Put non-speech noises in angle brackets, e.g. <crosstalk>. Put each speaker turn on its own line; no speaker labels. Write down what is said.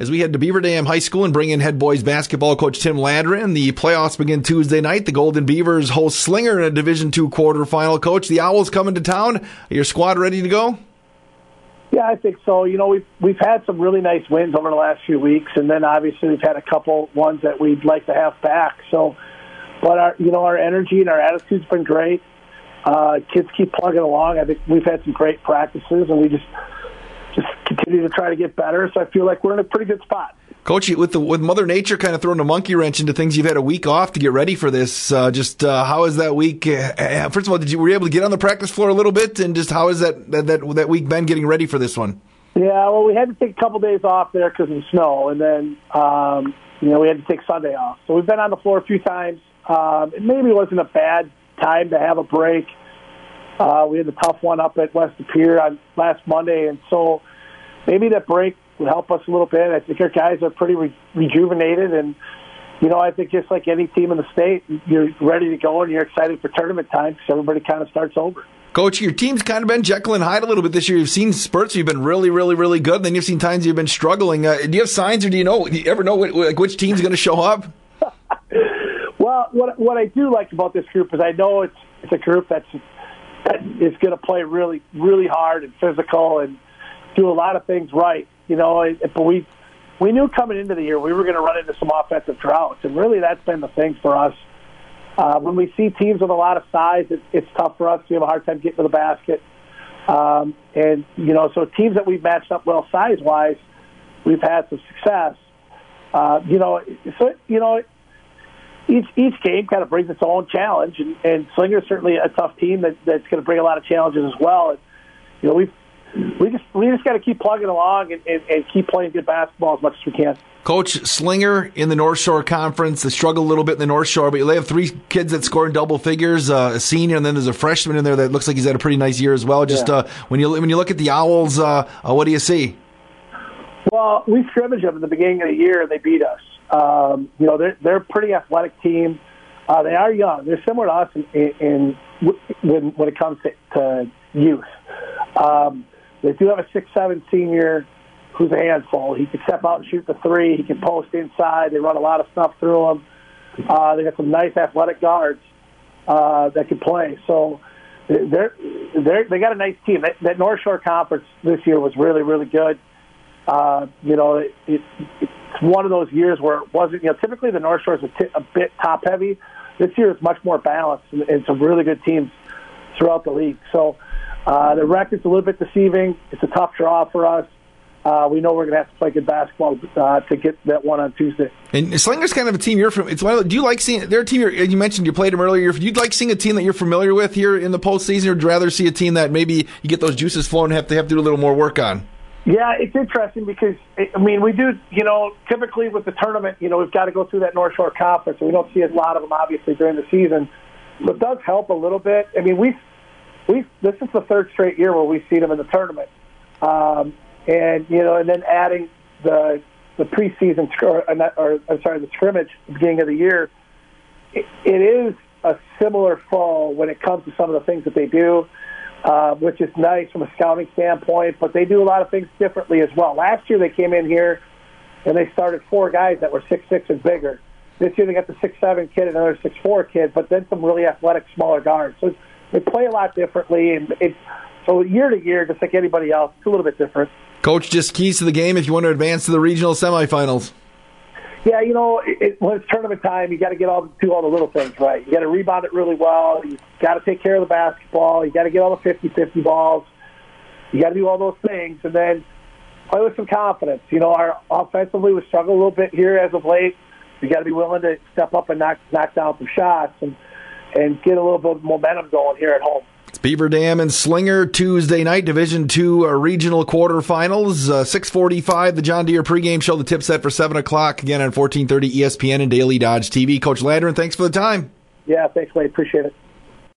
as we head to Beaver Dam High School and bring in head boys basketball coach Tim Landrin. The playoffs begin Tuesday night. The Golden Beavers host Slinger in a Division two quarterfinal. Coach, the Owls coming to town. Are your squad ready to go?
Yeah, I think so. You know, we've we've had some really nice wins over the last few weeks, and then obviously we've had a couple ones that we'd like to have back. So, but our you know our energy and our attitude's been great. Uh, kids keep plugging along. I think we've had some great practices, and we just to try to get better. So I feel like we're in a pretty good spot.
Coach, with the, with Mother Nature kind of throwing a monkey wrench into things, you've had a week off to get ready for this. Uh, just uh, how is that week? Uh, first of all, did you were you able to get on the practice floor a little bit, and just how is that that that, that week been getting ready for this one?
Yeah, well, we had to take a couple days off there because of the snow, and then um, you know we had to take Sunday off. So we've been on the floor a few times. Um, it maybe wasn't a bad time to have a break. Uh, we had a tough one up at West Pier on last Monday, and so maybe that break would help us a little bit. I think our guys are pretty re- rejuvenated, and you know, I think just like any team in the state, you're ready to go and you're excited for tournament time because everybody kind of starts over.
Coach, your team's kind of been Jekyll and Hyde a little bit this year. You've seen spurts, you've been really, really, really good. Then you've seen times you've been struggling. Uh, do you have signs, or do you know? Do you ever know what, like, which team's going to show up? <laughs>
well, what what I do like about this group is I know it's it's a group that's that is going to play really, really hard and physical and do a lot of things right. You know, but we we knew coming into the year we were going to run into some offensive droughts, and really that's been the thing for us. Uh, when we see teams with a lot of size, it, it's tough for us. We have a hard time getting to the basket, um, and you know, so teams that we've matched up well size wise, we've had some success. Uh, you know, so you know, each each game kind of brings its own challenge, and, and Slinger's certainly a tough team that, that's going to bring a lot of challenges as well. And, you know, we've we just we just got to keep plugging along and, and, and, keep playing good basketball as much as we can.
Coach Slinger in the North Shore Conference, they struggle a little bit in the North Shore, but they have three kids that score in double figures, uh, a senior, and then there's a freshman in there that looks like he's had a pretty nice year as well. Just yeah. uh, when you when you look at the Owls, uh, uh what do you see?
Well, we scrimmaged them in the beginning of the year, and they beat us. Um, you know, they're they're a pretty athletic team. Uh, they are young. They're similar to us in, in, in when when it comes to, to youth. Um, they do have a six-seven senior who's a handful. He can step out and shoot the three. He can post inside. They run a lot of stuff through him. Uh, they got some nice athletic guards uh, that can play. So they're, they're they got a nice team. That, that North Shore Conference this year was really really good. Uh, you know, it, it, it's one of those years where it wasn't. You know, typically the North Shore is a, t- a bit top heavy. This year it's much more balanced and, and some really good teams throughout the league. So the record's a little bit deceiving. It's a tough draw for us. Uh, we know we're going to have to play good basketball uh, to get that one on Tuesday.
And Slinger's kind of a team you're from. It's one of, do you like seeing their team? You mentioned you played them earlier. Do you like seeing a team that you're familiar with here in the postseason, or would rather see a team that maybe you get those juices flowing and have to have to do a little more work on?
Yeah, it's interesting because I mean we do. You know, typically with the tournament, you know, we've got to go through that North Shore Conference, and we don't see a lot of them obviously during the season. So it does help a little bit. I mean, we we this is the third straight year where we've seen them in the tournament, um, and you know, and then adding the the preseason or, or I'm sorry, the scrimmage beginning of the year, it, it is a similar fall when it comes to some of the things that they do, uh, which is nice from a scouting standpoint. But they do a lot of things differently as well. Last year they came in here and they started four guys that were six six and bigger. This year they got the six seven kid, and another six four kid, but then some really athletic smaller guards. So they play a lot differently, and it's so year to year, just like anybody else, it's a little bit different.
Coach, just keys to the game if you want to advance to the regional semifinals.
Yeah, you know, it, it, when it's tournament time, you got to get all do all the little things right. You got to rebound it really well. You got to take care of the basketball. You got to get all the 50-50 balls. You got to do all those things, and then play with some confidence. You know, our offensively we struggle a little bit here as of late. You got to be willing to step up and knock knock down some shots. And and get a little bit of momentum going here at home.
It's Beaver Dam and Slinger Tuesday night, Division Two uh, regional quarterfinals. Uh, Six forty-five, the John Deere pregame show. The tip set for seven o'clock again on fourteen thirty ESPN and Daily Dodge TV. Coach Landrin, thanks for the time.
Yeah, thanks, Wade. Appreciate it.